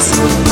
school.